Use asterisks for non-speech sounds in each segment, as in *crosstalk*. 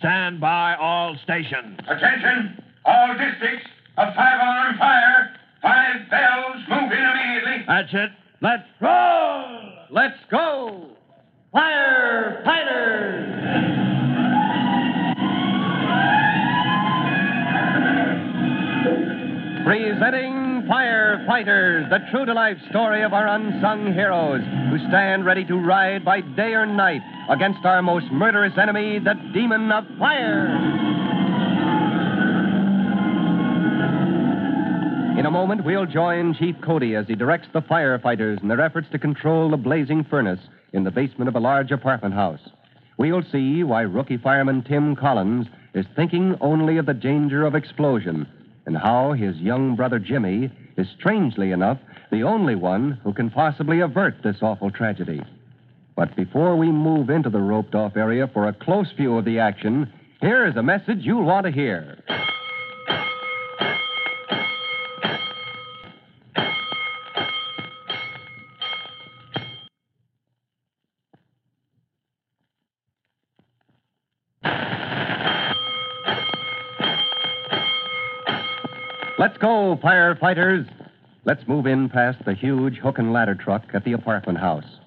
Stand by all stations. Attention, all districts. A five-alarm fire. Five bells. Move in immediately. That's it. Let's roll. Let's go. Firefighters! Presenting Firefighters, the true to life story of our unsung heroes who stand ready to ride by day or night against our most murderous enemy, the demon of fire. In a moment, we'll join Chief Cody as he directs the firefighters in their efforts to control the blazing furnace in the basement of a large apartment house. We'll see why rookie fireman Tim Collins is thinking only of the danger of explosion and how his young brother Jimmy is, strangely enough, the only one who can possibly avert this awful tragedy. But before we move into the roped off area for a close view of the action, here is a message you'll want to hear. Let's go, firefighters. Let's move in past the huge hook and ladder truck at the apartment house.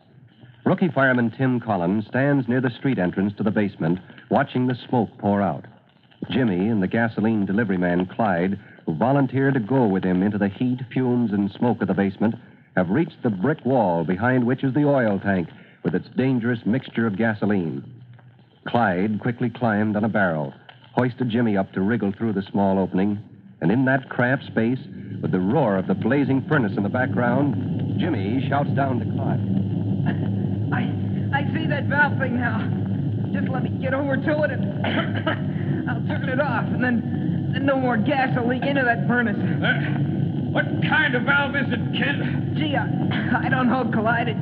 Rookie fireman Tim Collins stands near the street entrance to the basement, watching the smoke pour out. Jimmy and the gasoline delivery man, Clyde, who volunteered to go with him into the heat, fumes, and smoke of the basement, have reached the brick wall behind which is the oil tank with its dangerous mixture of gasoline. Clyde quickly climbed on a barrel, hoisted Jimmy up to wriggle through the small opening, and in that cramped space, with the roar of the blazing furnace in the background, Jimmy shouts down to Clyde. See that valve thing now. Just let me get over to it and *coughs* I'll turn it off, and then, then no more gas will leak into that furnace. Uh, what kind of valve is it, kid? Gee, I, *coughs* I don't know, Clyde. It,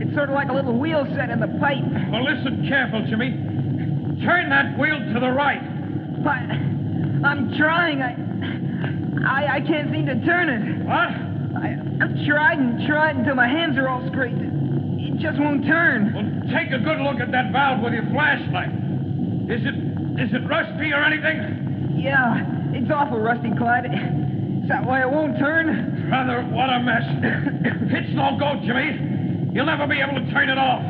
it's sort of like a little wheel set in the pipe. Well, listen careful, Jimmy. Turn that wheel to the right. But I'm trying. I, I I can't seem to turn it. What? I, I've tried and tried until my hands are all scraped. It, just won't turn. Well, take a good look at that valve with your flashlight. Is it is it rusty or anything? Yeah, it's awful rusty, Clyde. Is that why it won't turn? Rather, what a mess. it's no go, Jimmy. You'll never be able to turn it off.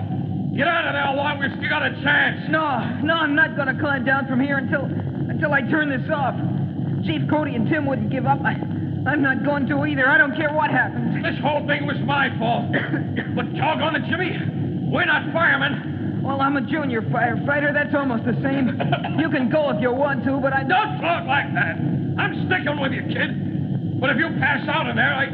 Get out of there while we've still got a chance. No, no, I'm not going to climb down from here until until I turn this off. Chief Cody and Tim wouldn't give up. I, I'm not going to either. I don't care what happens. *coughs* This whole thing was my fault. *coughs* but doggone it, Jimmy. We're not firemen. Well, I'm a junior firefighter. That's almost the same. *laughs* You can go if you want to, but I Don't talk like that. I'm sticking with you, kid. But if you pass out in there, I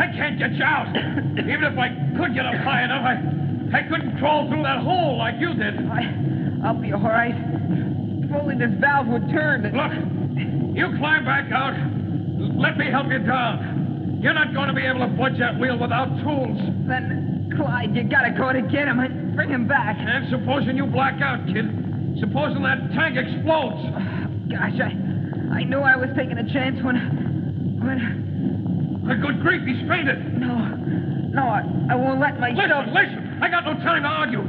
I can't get you out. *coughs* Even if I could get up high enough, I I couldn't crawl through that hole like you did. I, I'll be all right. If only this valve would turn. Look, you climb back out. Let me help you down. You're not going to be able to budge that wheel without tools. Then, Clyde, you gotta go to get him and bring him back. And supposing you black out, kid. Supposing that tank explodes. Oh, gosh, I, I knew I was taking a chance when, when. For good grief, he's fainted. No, no, I, I won't let myself. Listen, listen. I got no time to argue.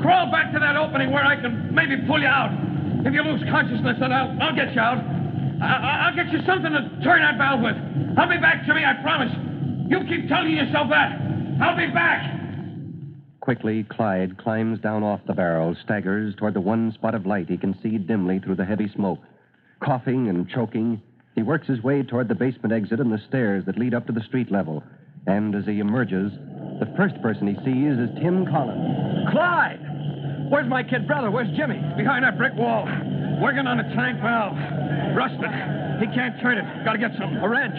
Crawl back to that opening where I can maybe pull you out. If you lose consciousness, then I'll, I'll get you out. I, will get you something to turn that valve with. I'll be back, Jimmy, I promise. You keep telling yourself that. I'll be back. Quickly, Clyde climbs down off the barrel, staggers toward the one spot of light he can see dimly through the heavy smoke. Coughing and choking, he works his way toward the basement exit and the stairs that lead up to the street level. And as he emerges, the first person he sees is Tim Collins. Clyde! Where's my kid brother? Where's Jimmy? Behind that brick wall. Working on a tank valve. Rusted. He can't turn it. Gotta get some. A wrench.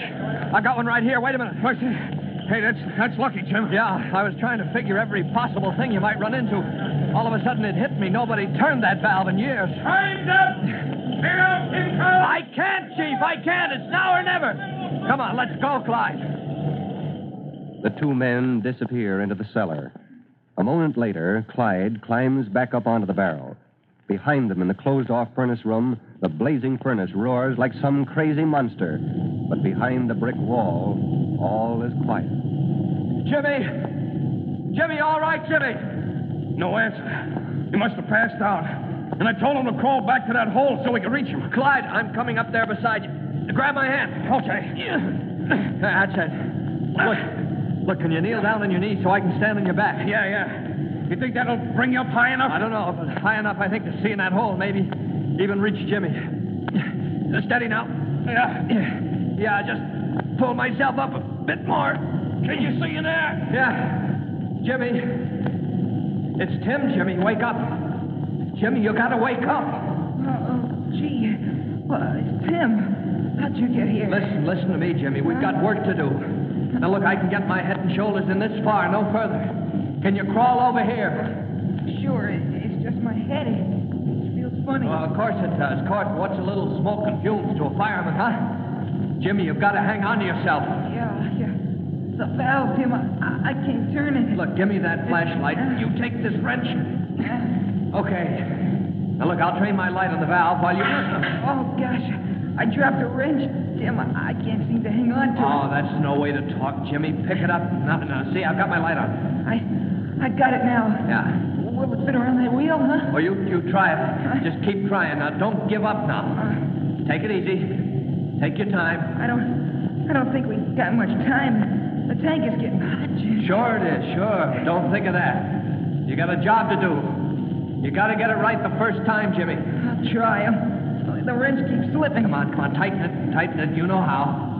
I got one right here. Wait a minute. What's it? Hey, that's that's lucky, Jim. Yeah, I was trying to figure every possible thing you might run into. All of a sudden it hit me. Nobody turned that valve in years. Time's up! Clear out, Tim I can't, Chief. I can't. It's now or never. Come on, let's go, Clyde. The two men disappear into the cellar. A moment later, Clyde climbs back up onto the barrel. Behind them in the closed off furnace room, the blazing furnace roars like some crazy monster. But behind the brick wall, all is quiet. Jimmy! Jimmy, all right, Jimmy? No answer. He must have passed out. And I told him to crawl back to that hole so we could reach him. Clyde, I'm coming up there beside you. Grab my hand. Okay. *clears throat* That's it. Look, look, can you kneel down on your knees so I can stand on your back? Yeah, yeah. You think that'll bring you up high enough? I don't know, but high enough, I think, to see in that hole, maybe even reach Jimmy. Uh, steady now. Yeah. Yeah, just pull myself up a bit more. Can you see in there? Yeah. Jimmy. It's Tim, Jimmy. Wake up. Jimmy, you gotta wake up. Oh, gee. Well, it's Tim. How'd you get here? Listen, listen to me, Jimmy. We've got work to do. Now, look, I can get my head and shoulders in this far, no further. Can you crawl over here? Sure, it, it's just my head. It feels funny. Well, of course it does. Of course, what's a little smoke and fumes to a fireman, huh? Jimmy, you've got to hang on to yourself. Yeah, yeah. The valve, Tim. I, I, I can't turn it. Look, give me that flashlight. You take this wrench. Okay. Now, look, I'll train my light on the valve while you... Oh, gosh. I dropped a wrench. Tim, I, I can't seem to hang on to it. Oh, that's no way to talk, Jimmy. Pick it up. Now, now, see, I've got my light on. I, I got it now. Yeah. Will it fit around that wheel, huh? Well, you, you try it. *laughs* Just keep trying. Now, don't give up now. Take it easy. Take your time. I don't, I don't think we've got much time. The tank is getting hot, Jim. Sure it is, sure. But don't think of that. You got a job to do. You got to get it right the first time, Jimmy. I'll try. Um, the wrench keeps slipping. Come on, come on. Tighten it. Tighten it. You know how.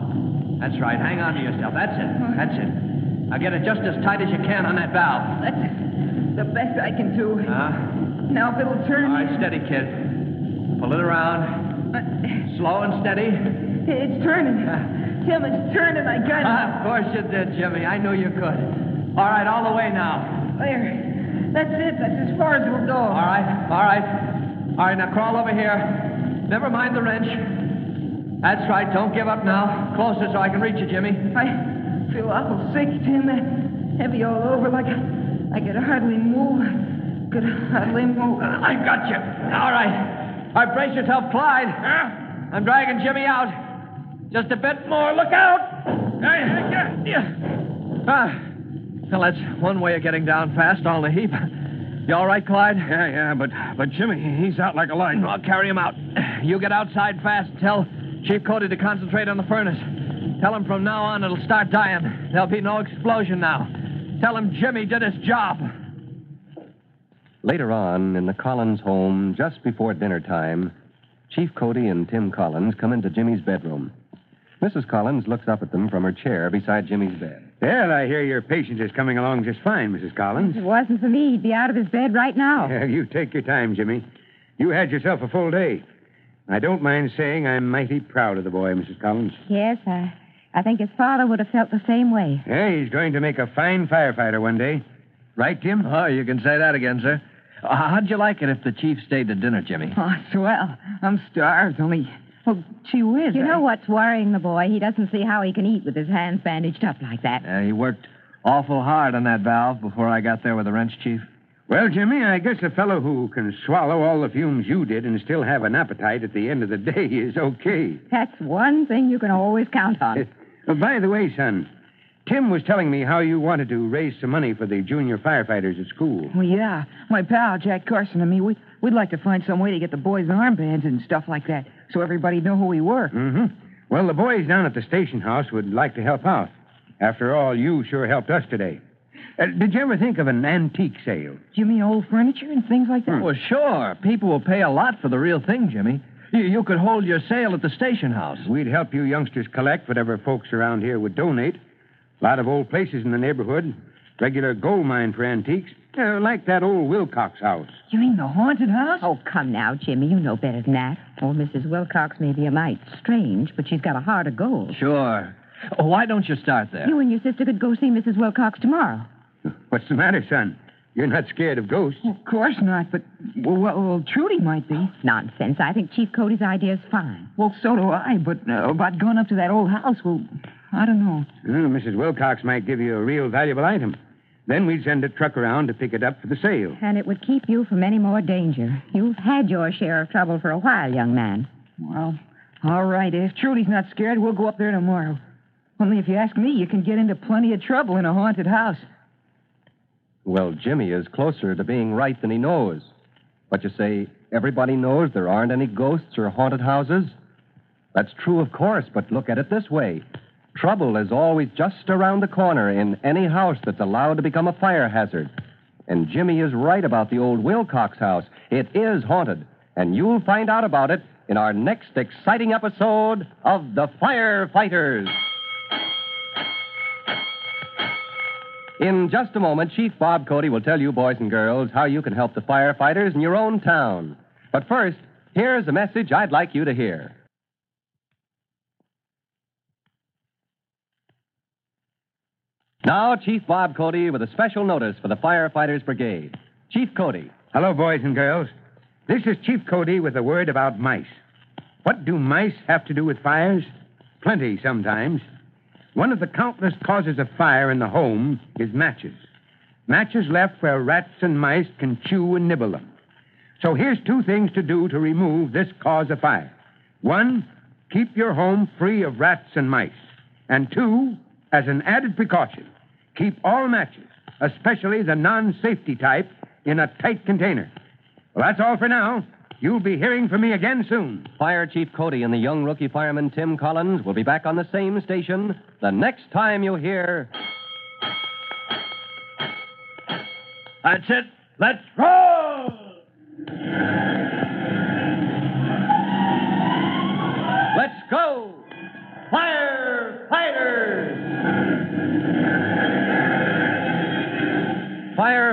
That's right. Hang on to yourself. That's it. That's it. Now get it just as tight as you can on that valve. That's the best I can do. Huh? Now, if it'll turn. All right, steady, kid. Pull it around. Uh, Slow and steady. it's turning. *laughs* Tim, it's turning. I got it. of course you did, Jimmy. I knew you could. All right, all the way now. There. That's it. That's as far as it'll go. All right, all right. All right, now crawl over here. Never mind the wrench. That's right. Don't give up now. Closer so I can reach you, Jimmy. I feel awful sick, Tim. Heavy all over, like I, I could hardly move. I could hardly move. I got you. All right. All right, brace yourself, Clyde. Yeah? I'm dragging Jimmy out. Just a bit more. Look out. Hey, hey, yeah, yeah. Ah, well, that's one way of getting down fast, all the heap. You all right, Clyde? Yeah, yeah, but but Jimmy, he's out like a light. I'll carry him out. You get outside fast. Tell Chief Cody to concentrate on the furnace. Tell him from now on it'll start dying. There'll be no explosion now. Tell him Jimmy did his job. Later on, in the Collins home, just before dinner time, Chief Cody and Tim Collins come into Jimmy's bedroom. Mrs. Collins looks up at them from her chair beside Jimmy's bed. Well, I hear your patient is coming along just fine, Mrs. Collins. If it wasn't for me, he'd be out of his bed right now. Yeah, *laughs* you take your time, Jimmy. You had yourself a full day. I don't mind saying I'm mighty proud of the boy, Mrs. Collins. Yes, I, I think his father would have felt the same way. Yeah, he's going to make a fine firefighter one day. Right, Jim? Oh, you can say that again, sir. Uh, how'd you like it if the chief stayed to dinner, Jimmy? *laughs* Oh, swell. I'm starved, only. Well, gee whiz. You I- know what's worrying the boy? He doesn't see how he can eat with his hands bandaged up like that. Uh, he worked awful hard on that valve before I got there with the wrench, Chief. Well, Jimmy, I guess a fellow who can swallow all the fumes you did and still have an appetite at the end of the day *laughs* is okay. That's one thing you can always count on. *laughs* Uh, by the way, son, Tim was telling me how you wanted to raise some money for the junior firefighters at school. Well, yeah. My pal, Jack Carson, and me, we, we'd like to find some way to get the boys armbands and stuff like that so everybody'd know who we were. Mm-hmm. Well, the boys down at the station house would like to help out. After all, you sure helped us today. Uh, did you ever think of an antique sale? You mean old furniture and things like that? Well, sure. People will pay a lot for the real thing, Jimmy. You, you could hold your sale at the station house. We'd help you youngsters collect whatever folks around here would donate. A lot of old places in the neighborhood. Regular gold mine for antiques. Uh, like that old Wilcox house. You mean the haunted house? Oh, come now, Jimmy. You know better than that. Old Mrs. Wilcox may be a mite strange, but she's got a heart of gold. Sure. Oh, why don't you start there? You and your sister could go see Mrs. Wilcox tomorrow. What's the matter, son? You're not scared of ghosts. Of course not, but, well, well, well, Trudy might be. Nonsense. I think Chief Cody's idea is fine. Well, so do I, but uh, about going up to that old house, well, I don't know. Well, Mrs. Wilcox might give you a real valuable item. Then we'd send a truck around to pick it up for the sale. And it would keep you from any more danger. You've had your share of trouble for a while, young man. Well, all right. If Trudy's not scared, we'll go up there tomorrow. Only if you ask me, you can get into plenty of trouble in a haunted house. Well, Jimmy is closer to being right than he knows. But you say, everybody knows there aren't any ghosts or haunted houses? That's true, of course, but look at it this way. Trouble is always just around the corner in any house that's allowed to become a fire hazard. And Jimmy is right about the old Wilcox house. It is haunted, and you'll find out about it in our next exciting episode of The Firefighters. In just a moment, Chief Bob Cody will tell you, boys and girls, how you can help the firefighters in your own town. But first, here's a message I'd like you to hear. Now, Chief Bob Cody with a special notice for the Firefighters Brigade. Chief Cody. Hello, boys and girls. This is Chief Cody with a word about mice. What do mice have to do with fires? Plenty sometimes. One of the countless causes of fire in the home is matches. Matches left where rats and mice can chew and nibble them. So here's two things to do to remove this cause of fire. One, keep your home free of rats and mice. And two, as an added precaution, keep all matches, especially the non safety type, in a tight container. Well, that's all for now. You'll be hearing from me again soon. Fire Chief Cody and the young rookie fireman Tim Collins will be back on the same station the next time you hear. That's it. Let's roll!